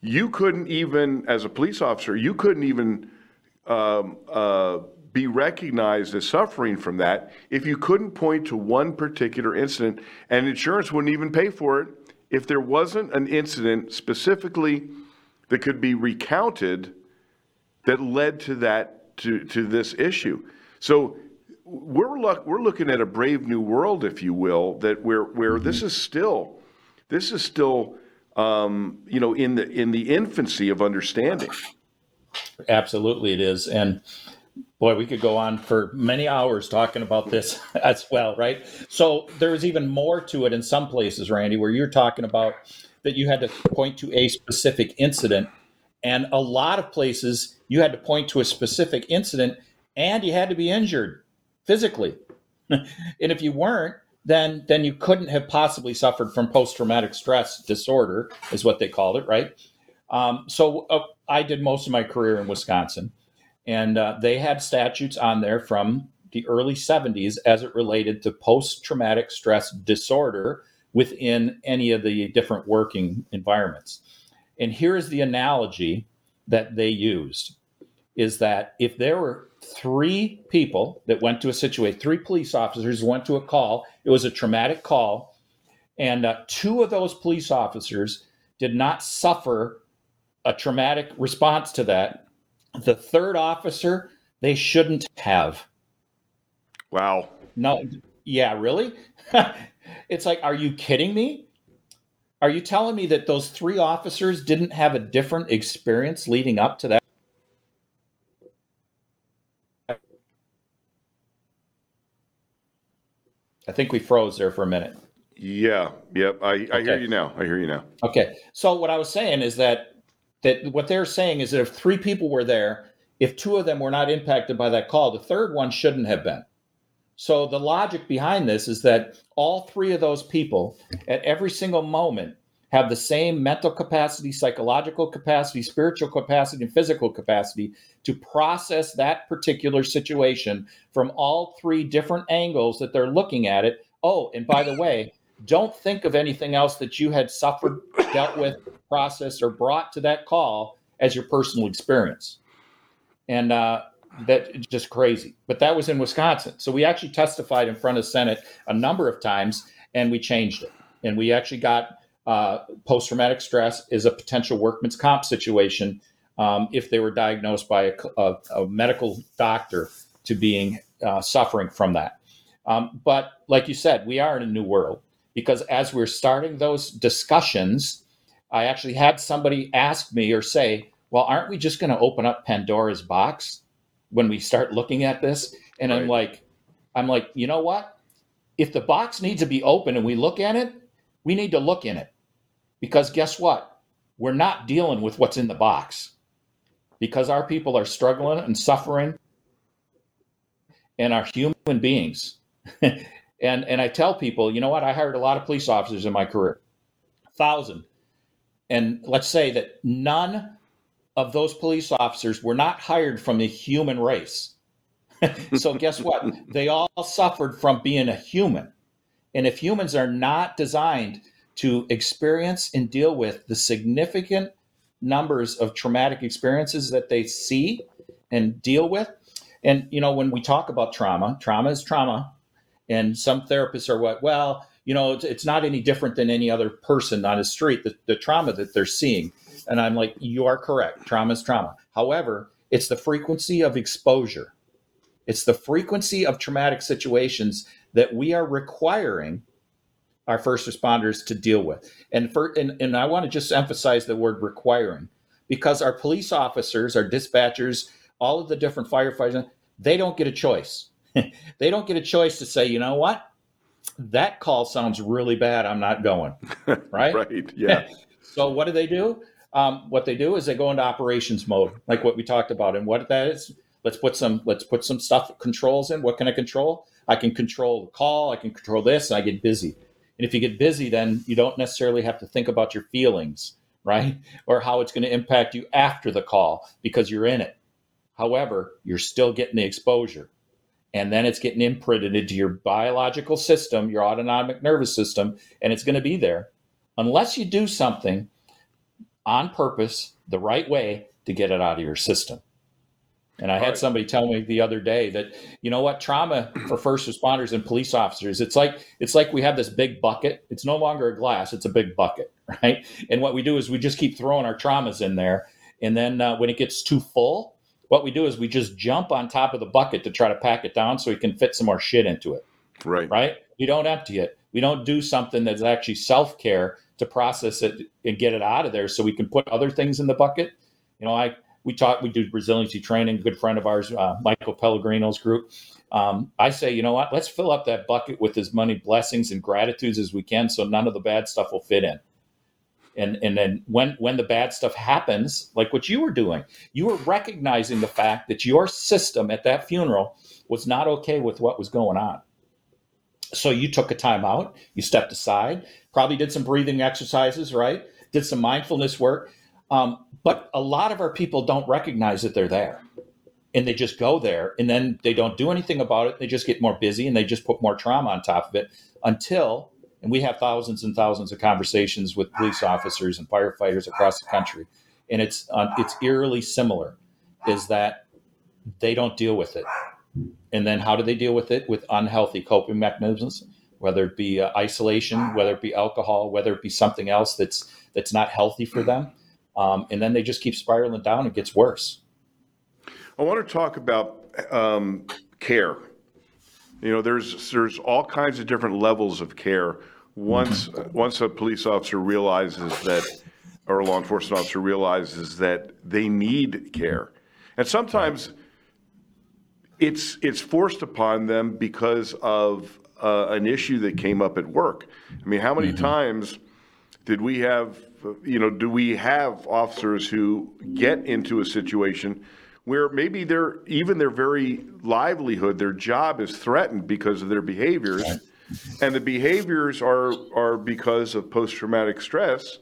[SPEAKER 1] you couldn't even, as a police officer, you couldn't even um, uh, be recognized as suffering from that if you couldn't point to one particular incident, and insurance wouldn't even pay for it if there wasn't an incident specifically that could be recounted that led to that to, to this issue. So we're look, we're looking at a brave new world, if you will, that where where mm-hmm. this is still this is still um, you know in the in the infancy of understanding.
[SPEAKER 2] Absolutely, it is, and boy, we could go on for many hours talking about this as well, right? So there's even more to it in some places, Randy, where you're talking about that you had to point to a specific incident, and a lot of places you had to point to a specific incident, and you had to be injured physically. and if you weren't, then then you couldn't have possibly suffered from post traumatic stress disorder, is what they called it, right? Um, so uh, I did most of my career in Wisconsin, and uh, they had statutes on there from the early 70s as it related to post traumatic stress disorder within any of the different working environments. And here is the analogy that they used is that if there were three people that went to a situation, three police officers went to a call. It was a traumatic call. And uh, two of those police officers did not suffer a traumatic response to that. The third officer, they shouldn't have.
[SPEAKER 1] Wow.
[SPEAKER 2] No, yeah, really? it's like, are you kidding me? Are you telling me that those three officers didn't have a different experience leading up to that? I think we froze there for a minute.
[SPEAKER 1] Yeah. Yep. I, I okay. hear you now. I hear you now.
[SPEAKER 2] Okay. So what I was saying is that that what they're saying is that if three people were there, if two of them were not impacted by that call, the third one shouldn't have been. So the logic behind this is that all three of those people at every single moment have the same mental capacity, psychological capacity, spiritual capacity, and physical capacity to process that particular situation from all three different angles that they're looking at it. Oh, and by the way, don't think of anything else that you had suffered, dealt with, processed, or brought to that call as your personal experience. And uh, that just crazy. But that was in Wisconsin. So we actually testified in front of Senate a number of times and we changed it. And we actually got uh, post traumatic stress is a potential workman's comp situation um, if they were diagnosed by a, a, a medical doctor to being uh, suffering from that. Um, but like you said, we are in a new world because as we're starting those discussions, I actually had somebody ask me or say, well, aren't we just going to open up Pandora's box when we start looking at this? And right. I'm like, I'm like, you know what? If the box needs to be open and we look at it, we need to look in it because guess what? We're not dealing with what's in the box. because our people are struggling and suffering and are human beings. and and I tell people, you know what? I hired a lot of police officers in my career, thousand, and let's say that none of those police officers were not hired from the human race. so guess what? They all suffered from being a human. And if humans are not designed to experience and deal with the significant numbers of traumatic experiences that they see and deal with, and you know, when we talk about trauma, trauma is trauma. And some therapists are what, well, you know, it's, it's not any different than any other person on the street, the, the trauma that they're seeing. And I'm like, you are correct. Trauma is trauma. However, it's the frequency of exposure. It's the frequency of traumatic situations that we are requiring our first responders to deal with. And for and, and I want to just emphasize the word requiring because our police officers, our dispatchers, all of the different firefighters, they don't get a choice. they don't get a choice to say, you know what? That call sounds really bad. I'm not going. Right?
[SPEAKER 1] right. Yeah.
[SPEAKER 2] so what do they do? Um, what they do is they go into operations mode, like what we talked about. And what that is, let's put some let's put some stuff controls in. What can I control? I can control the call. I can control this. And I get busy. And if you get busy, then you don't necessarily have to think about your feelings, right? Or how it's going to impact you after the call because you're in it. However, you're still getting the exposure. And then it's getting imprinted into your biological system, your autonomic nervous system, and it's going to be there unless you do something on purpose, the right way to get it out of your system. And I had somebody tell me the other day that you know what trauma for first responders and police officers it's like it's like we have this big bucket. It's no longer a glass, it's a big bucket, right? And what we do is we just keep throwing our traumas in there and then uh, when it gets too full, what we do is we just jump on top of the bucket to try to pack it down so we can fit some more shit into it.
[SPEAKER 1] Right.
[SPEAKER 2] Right? We don't empty it. We don't do something that's actually self-care to process it and get it out of there so we can put other things in the bucket. You know, I we talk, we do resiliency training. A good friend of ours, uh, Michael Pellegrino's group. Um, I say, you know what? Let's fill up that bucket with as many blessings and gratitudes as we can, so none of the bad stuff will fit in and and then when when the bad stuff happens like what you were doing you were recognizing the fact that your system at that funeral was not okay with what was going on. So you took a time out you stepped aside probably did some breathing exercises right? Did some mindfulness work. Um, but a lot of our people don't recognize that they're there. And they just go there and then they don't do anything about it. They just get more busy and they just put more trauma on top of it until and we have thousands and thousands of conversations with police officers and firefighters across the country. And it's uh, it's eerily similar, is that they don't deal with it. And then how do they deal with it? With unhealthy coping mechanisms, whether it be uh, isolation, whether it be alcohol, whether it be something else that's that's not healthy for them. Um, and then they just keep spiraling down. It gets worse.
[SPEAKER 1] I want to talk about um, care you know, there's there's all kinds of different levels of care. Once once a police officer realizes that, or a law enforcement officer realizes that they need care, and sometimes it's it's forced upon them because of uh, an issue that came up at work. I mean, how many mm-hmm. times did we have, you know, do we have officers who get into a situation where maybe their even their very livelihood, their job is threatened because of their behaviors, and the behaviors are are because of post traumatic stress.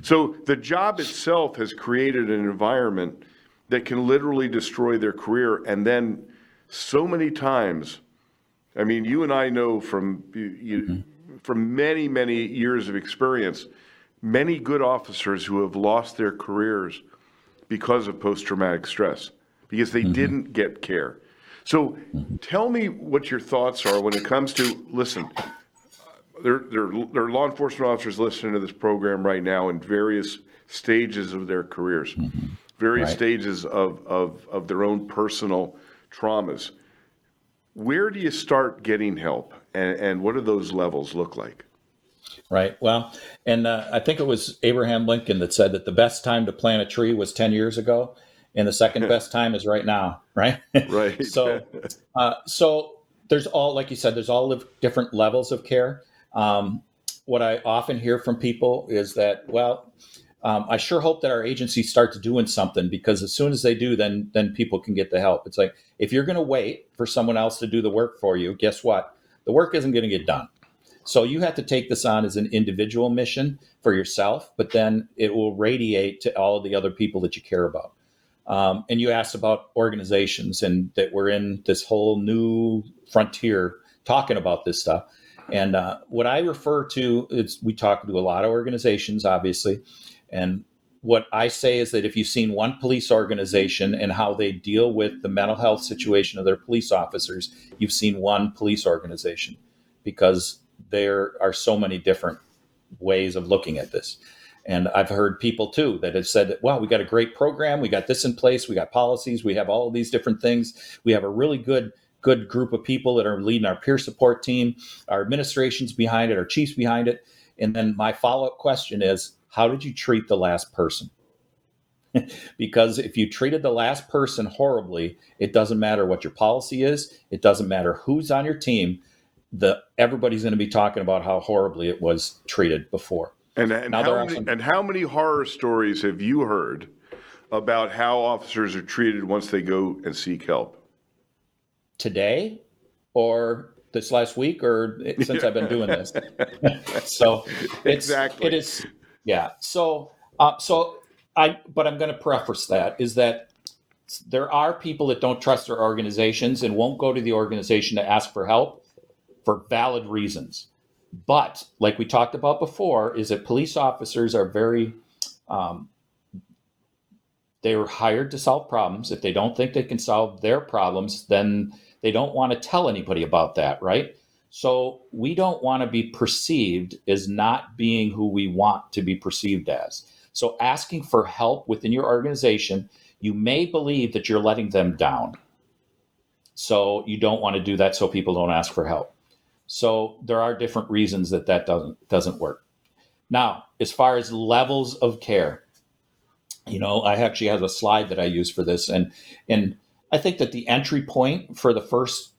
[SPEAKER 1] So the job itself has created an environment that can literally destroy their career, and then so many times. I mean, you and I know from you, mm-hmm. from many many years of experience, many good officers who have lost their careers because of post traumatic stress because they mm-hmm. didn't get care. So mm-hmm. tell me what your thoughts are when it comes to listen. There, there, there are law enforcement officers listening to this program right now in various stages of their careers, mm-hmm. various right. stages of, of, of their own personal traumas. Where do you start getting help, and, and what do those levels look like?
[SPEAKER 2] Right. Well, and uh, I think it was Abraham Lincoln that said that the best time to plant a tree was 10 years ago and the second best time is right now, right?
[SPEAKER 1] Right.
[SPEAKER 2] so, uh, so there's all, like you said, there's all of different levels of care. Um, what I often hear from people is that, well, um, I sure hope that our agencies start to doing something because as soon as they do, then then people can get the help. It's like if you're going to wait for someone else to do the work for you, guess what? The work isn't going to get done. So you have to take this on as an individual mission for yourself, but then it will radiate to all of the other people that you care about. Um, and you asked about organizations and that we're in this whole new frontier talking about this stuff. And uh, what I refer to is we talk to a lot of organizations, obviously. And what I say is that if you've seen one police organization and how they deal with the mental health situation of their police officers, you've seen one police organization because there are so many different ways of looking at this. And I've heard people too that have said, wow, we got a great program. We got this in place. We got policies. We have all these different things. We have a really good good group of people that are leading our peer support team, our administration's behind it, our chiefs behind it. And then my follow up question is, how did you treat the last person? because if you treated the last person horribly, it doesn't matter what your policy is, it doesn't matter who's on your team. The everybody's going to be talking about how horribly it was treated before.
[SPEAKER 1] And, and, how many, some, and how many horror stories have you heard about how officers are treated once they go and seek help?
[SPEAKER 2] Today or this last week or since I've been doing this. so it's, exactly. it is yeah. So, uh, so I, but I'm going to preface that is that there are people that don't trust their organizations and won't go to the organization to ask for help for valid reasons. But like we talked about before, is that police officers are very um, they are hired to solve problems. If they don't think they can solve their problems, then they don't want to tell anybody about that, right? So we don't want to be perceived as not being who we want to be perceived as. So asking for help within your organization, you may believe that you're letting them down. So you don't want to do that so people don't ask for help. So there are different reasons that that doesn't doesn't work. Now, as far as levels of care, you know, I actually have a slide that I use for this and and I think that the entry point for the first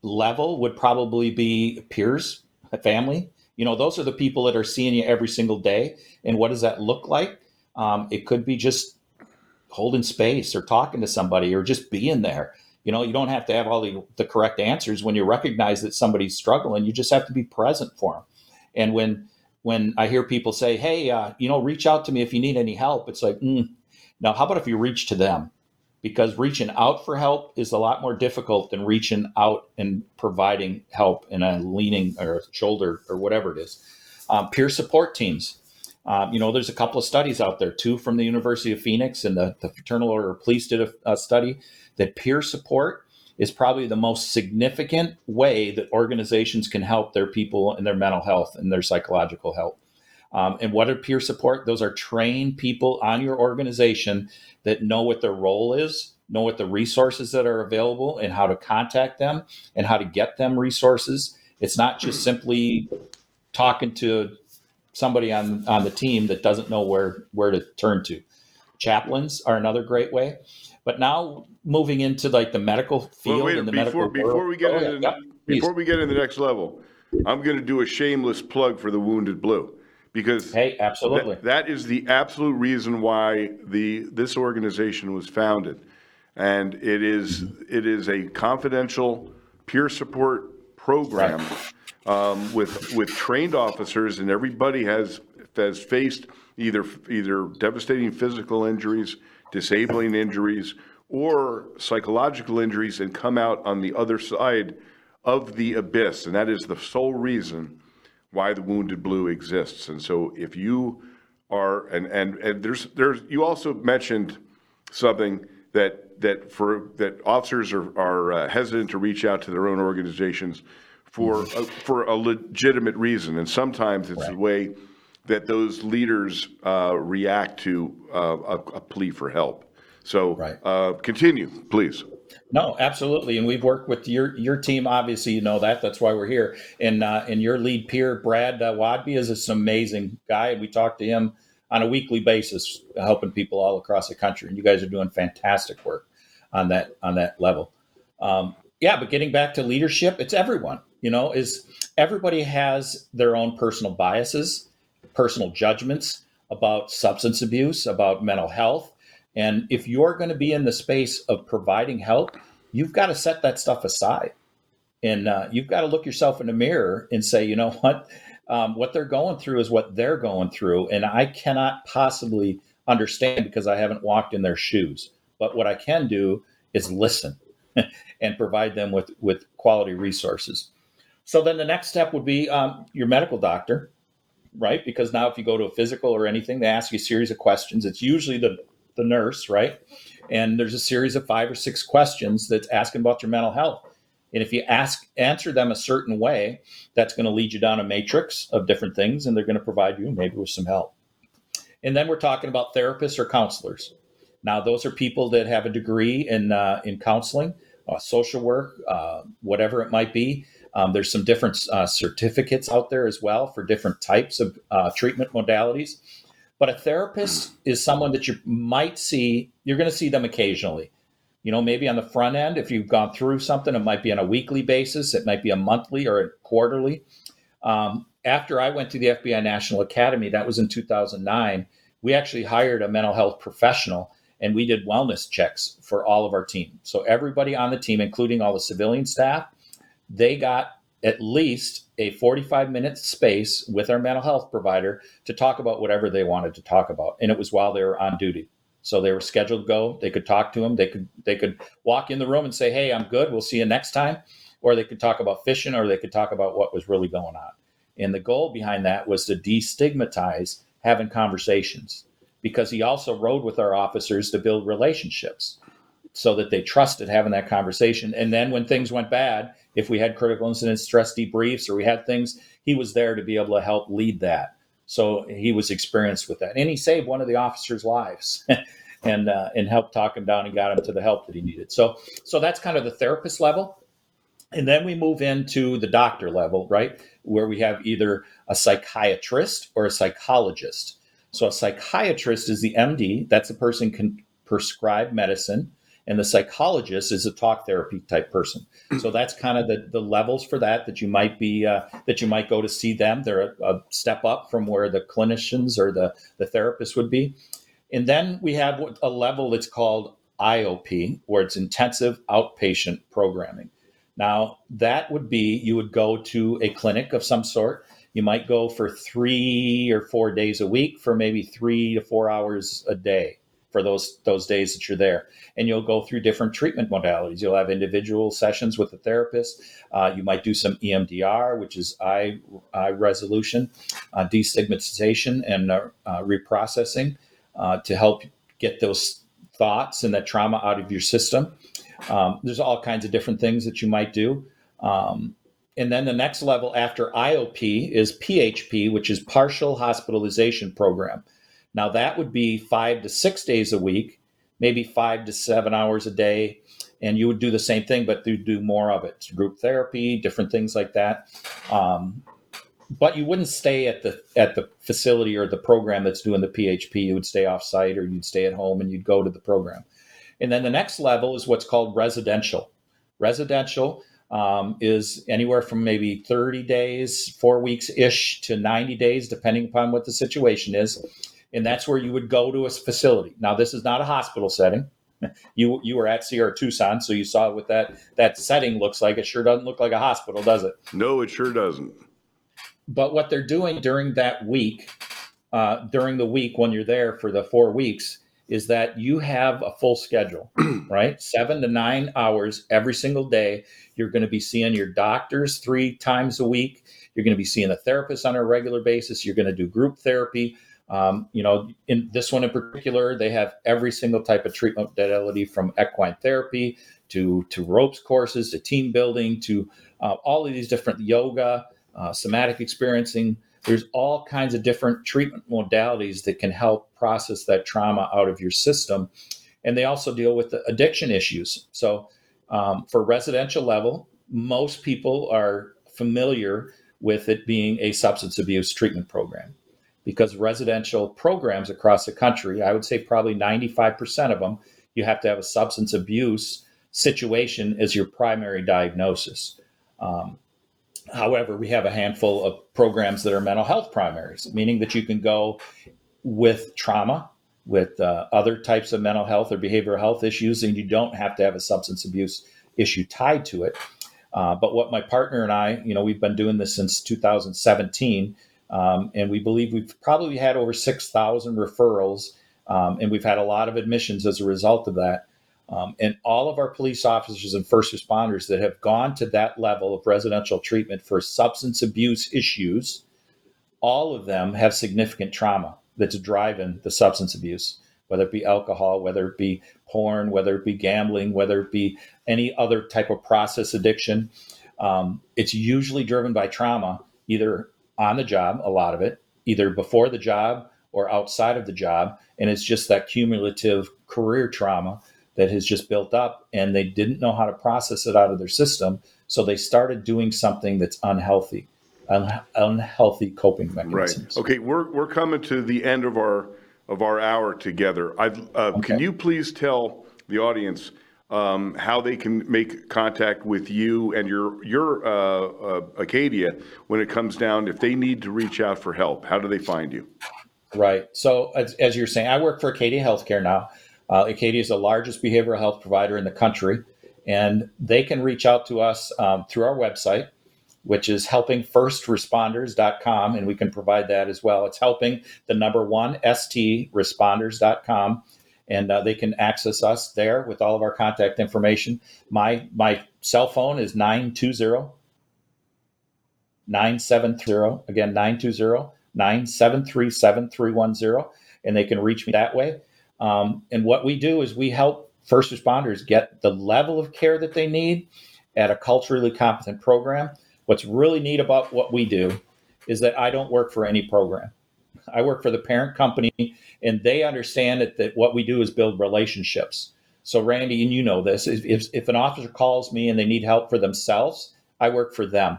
[SPEAKER 2] level would probably be peers, family. You know, those are the people that are seeing you every single day. And what does that look like? Um, it could be just holding space or talking to somebody or just being there. You know, you don't have to have all the, the correct answers when you recognize that somebody's struggling. You just have to be present for them. And when when I hear people say, "Hey, uh, you know, reach out to me if you need any help," it's like, mm. now how about if you reach to them? because reaching out for help is a lot more difficult than reaching out and providing help in a leaning or shoulder or whatever it is. Um, peer support teams. Um, you know, there's a couple of studies out there, two from the University of Phoenix and the, the Fraternal Order of Police did a, a study that peer support is probably the most significant way that organizations can help their people in their mental health and their psychological health. Um, and what are peer support? Those are trained people on your organization that know what their role is, know what the resources that are available, and how to contact them and how to get them resources. It's not just simply talking to somebody on on the team that doesn't know where where to turn to. Chaplains are another great way. But now moving into like the medical field well, wait, and the
[SPEAKER 1] before,
[SPEAKER 2] medical
[SPEAKER 1] before world. we get oh, into, yeah, before we get in the next level, I'm going to do a shameless plug for the Wounded Blue because
[SPEAKER 2] hey, absolutely,
[SPEAKER 1] that is the absolute reason why the this organization was founded, and it is, it is a confidential peer support program right. Um, with with trained officers, and everybody has has faced either either devastating physical injuries, disabling injuries, or psychological injuries, and come out on the other side of the abyss, and that is the sole reason why the wounded blue exists. And so if you are and and and there's there's you also mentioned something that that for that officers are are uh, hesitant to reach out to their own organizations for a, for a legitimate reason, and sometimes it's right. the way that those leaders uh, react to uh, a, a, plea for help. So right. Uh, continue, please.
[SPEAKER 2] No, absolutely, and we've worked with your your team. Obviously, you know that. That's why we're here. And uh, and your lead peer, Brad uh, Wadby, is this amazing guy. and We talk to him on a weekly basis, helping people all across the country. And you guys are doing fantastic work on that on that level. Um, yeah, but getting back to leadership, it's everyone. You know, is everybody has their own personal biases, personal judgments. about substance abuse, about mental health. And if you're going to be in the space of providing help, you've got to set that stuff aside. And uh, you've got to look yourself in the mirror and say, you know what? Um, what they're going through is what they're going through. And I cannot possibly understand because I haven't walked in their shoes. But what I can do is listen and provide them with, with quality resources. So then the next step would be um, your medical doctor, right? Because now if you go to a physical or anything, they ask you a series of questions. It's usually the, the nurse, right? And there's a series of five or six questions that's asking about your mental health. And if you ask answer them a certain way, that's going to lead you down a matrix of different things, and they're going to provide you maybe with some help. And then we're talking about therapists or counselors. Now, those are people that have a degree in uh, in counseling, uh, social work, uh, whatever it might be. Um, there's some different uh, certificates out there as well for different types of uh, treatment modalities. But a therapist is someone that you might see, you're going to see them occasionally. You know, maybe on the front end, if you've gone through something, it might be on a weekly basis, it might be a monthly or a quarterly. Um, after I went to the FBI National Academy, that was in 2009, we actually hired a mental health professional and we did wellness checks for all of our team. So everybody on the team, including all the civilian staff, they got at least a 45 minute space with our mental health provider to talk about whatever they wanted to talk about. And it was while they were on duty. So they were scheduled to go. They could talk to them. They could they could walk in the room and say, "Hey, I'm good. We'll see you next time." Or they could talk about fishing, or they could talk about what was really going on. And the goal behind that was to destigmatize having conversations, because he also rode with our officers to build relationships, so that they trusted having that conversation. And then when things went bad, if we had critical incident stress debriefs or we had things, he was there to be able to help lead that. So he was experienced with that, and he saved one of the officers' lives, and uh, and helped talk him down and got him to the help that he needed. So so that's kind of the therapist level, and then we move into the doctor level, right, where we have either a psychiatrist or a psychologist. So a psychiatrist is the MD. That's a person can prescribe medicine and the psychologist is a talk therapy type person. So that's kind of the, the levels for that that you might be uh, that you might go to see them. They're a, a, step up from where the clinicians or the the therapist would be, and then we have a level that's called IOP, where it's intensive outpatient programming. Now that would be you would go to a clinic of some sort. You might go for three or four days a week for maybe three to four hours a day for those those days that you're there. And you'll go through different treatment modalities. You'll have individual sessions with the therapist. Uh, you might do some emdr which is eye, eye resolution uh, destigmatization and uh, uh reprocessing uh, to help get those thoughts and that trauma out of your system. Um, there's all kinds of different things that you might do. Um, and then the next level after IOP is PHP, which is partial hospitalization program. Now, that would be five to six days a week, maybe five to seven hours a day. And you would do the same thing, but you do more of it group therapy, different things like that. Um, but you wouldn't stay at the at the facility or the program that's doing the PHP. You would stay off site or you'd stay at home and you'd go to the program. And then the next level is what's called residential. Residential um, is anywhere from maybe 30 days, four weeks ish to 90 days, depending upon what the situation is and that's where you would go to a facility. Now, this is not a hospital setting. You you were at Sierra Tucson, so you saw what that that setting looks like. It sure doesn't look like a hospital, does it?
[SPEAKER 1] No, it sure doesn't.
[SPEAKER 2] But what they're doing during that week, uh, during the week when you're there for the four weeks, is that you have a full schedule, right? Seven to nine hours every single day. You're going to be seeing your doctors three times a week. You're going to be seeing a therapist on a regular basis. You're going to do group therapy. Um, you know, in this one in particular, they have every single type of treatment modality from equine therapy to to ropes courses to team building to uh, all of these different yoga, uh, somatic experiencing. There's all kinds of different treatment modalities that can help process that trauma out of your system, and they also deal with the addiction issues. So, um, for residential level, most people are familiar with it being a substance abuse treatment program because residential programs across the country, I would say probably 95% of them, you have to have a substance abuse situation as your primary diagnosis. Um, however, we have a handful of programs that are mental health primaries, meaning that you can go with trauma, with uh, other types of mental health or behavioral health issues, and you don't have to have a substance abuse issue tied to it. Uh, but what my partner and I, you know, we've been doing this since 2017, um, and we believe we've probably had over 6,000 referrals, um, and we've had a lot of admissions as a result of that. Um, and all of our police officers and first responders that have gone to that level of residential treatment for substance abuse issues, all of them have significant trauma that's driving the substance abuse, whether it be alcohol, whether it be porn, whether it be gambling, whether it be any other type of process addiction. Um, it's usually driven by trauma, either on the job, a lot of it, either before the job or outside of the job. And it's just that cumulative career trauma that has just built up and they didn't know how to process it out of their system. So they started doing something that's unhealthy, un- unhealthy coping mechanisms.
[SPEAKER 1] Right. Okay. We're, we're coming to the end of our, of our hour together. Uh, okay. Can you please tell the audience um, how they can make contact with you and your your uh, uh, Acadia when it comes down if they need to reach out for help. How do they find you?
[SPEAKER 2] Right. So as, as you're saying, I work for Acadia Healthcare now. Uh, Acadia is the largest behavioral health provider in the country, and they can reach out to us um, through our website, which is helpingfirstresponders.com, and we can provide that as well. It's helping the number one stresponders.com, and uh, they can access us there with all of our contact information. My my cell phone is 920 970 again 920 973 7310 and they can reach me that way. Um, and what we do is we help first responders get the level of care that they need at a culturally competent program. What's really neat about what we do is that I don't work for any program. I work for the parent company, and they understand that, that what we do is build relationships. So, Randy, and you know this, if, if an officer calls me and they need help for themselves, I work for them.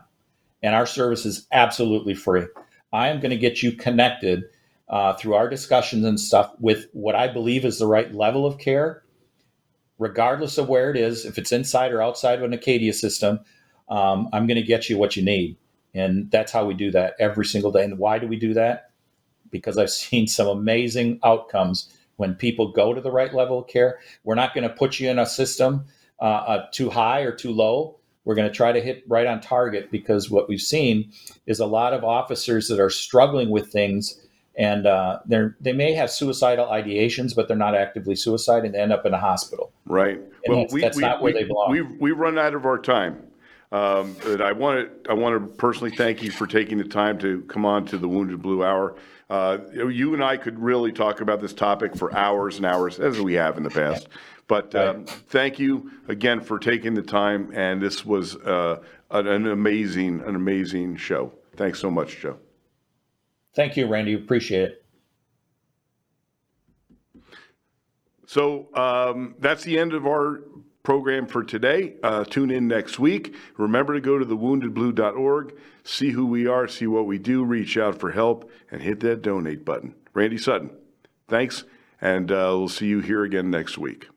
[SPEAKER 2] And our service is absolutely free. I am going to get you connected uh, through our discussions and stuff with what I believe is the right level of care, regardless of where it is, if it's inside or outside of an Acadia system, um, I'm going to get you what you need. And that's how we do that every single day. And why do we do that? Because I've seen some amazing outcomes when people go to the right level of care. We're not going to put you in a system uh, uh, too high or too low. We're going to try to hit right on target because what we've seen is a lot of officers that are struggling with things and uh, they they may have suicidal ideations, but they're not actively suicide, and they end up in a hospital.
[SPEAKER 1] Right.
[SPEAKER 2] And well, that's, we, that's we, not where
[SPEAKER 1] we,
[SPEAKER 2] they belong.
[SPEAKER 1] We've we run out of our time. Um, and I want to I want to personally thank you for taking the time to come on to the Wounded Blue Hour. Uh, you and I could really talk about this topic for hours and hours, as we have in the past. But um, thank you again for taking the time, and this was uh, an, an amazing, an amazing show. Thanks so much, Joe.
[SPEAKER 2] Thank you, Randy. Appreciate it.
[SPEAKER 1] So um, that's the end of our program for today. Uh, tune in next week. Remember to go to thewoundedblue.org, see who we are, see what we do, reach out for help, and hit that donate button. Randy Sutton, thanks, and uh, we'll see you here again next week.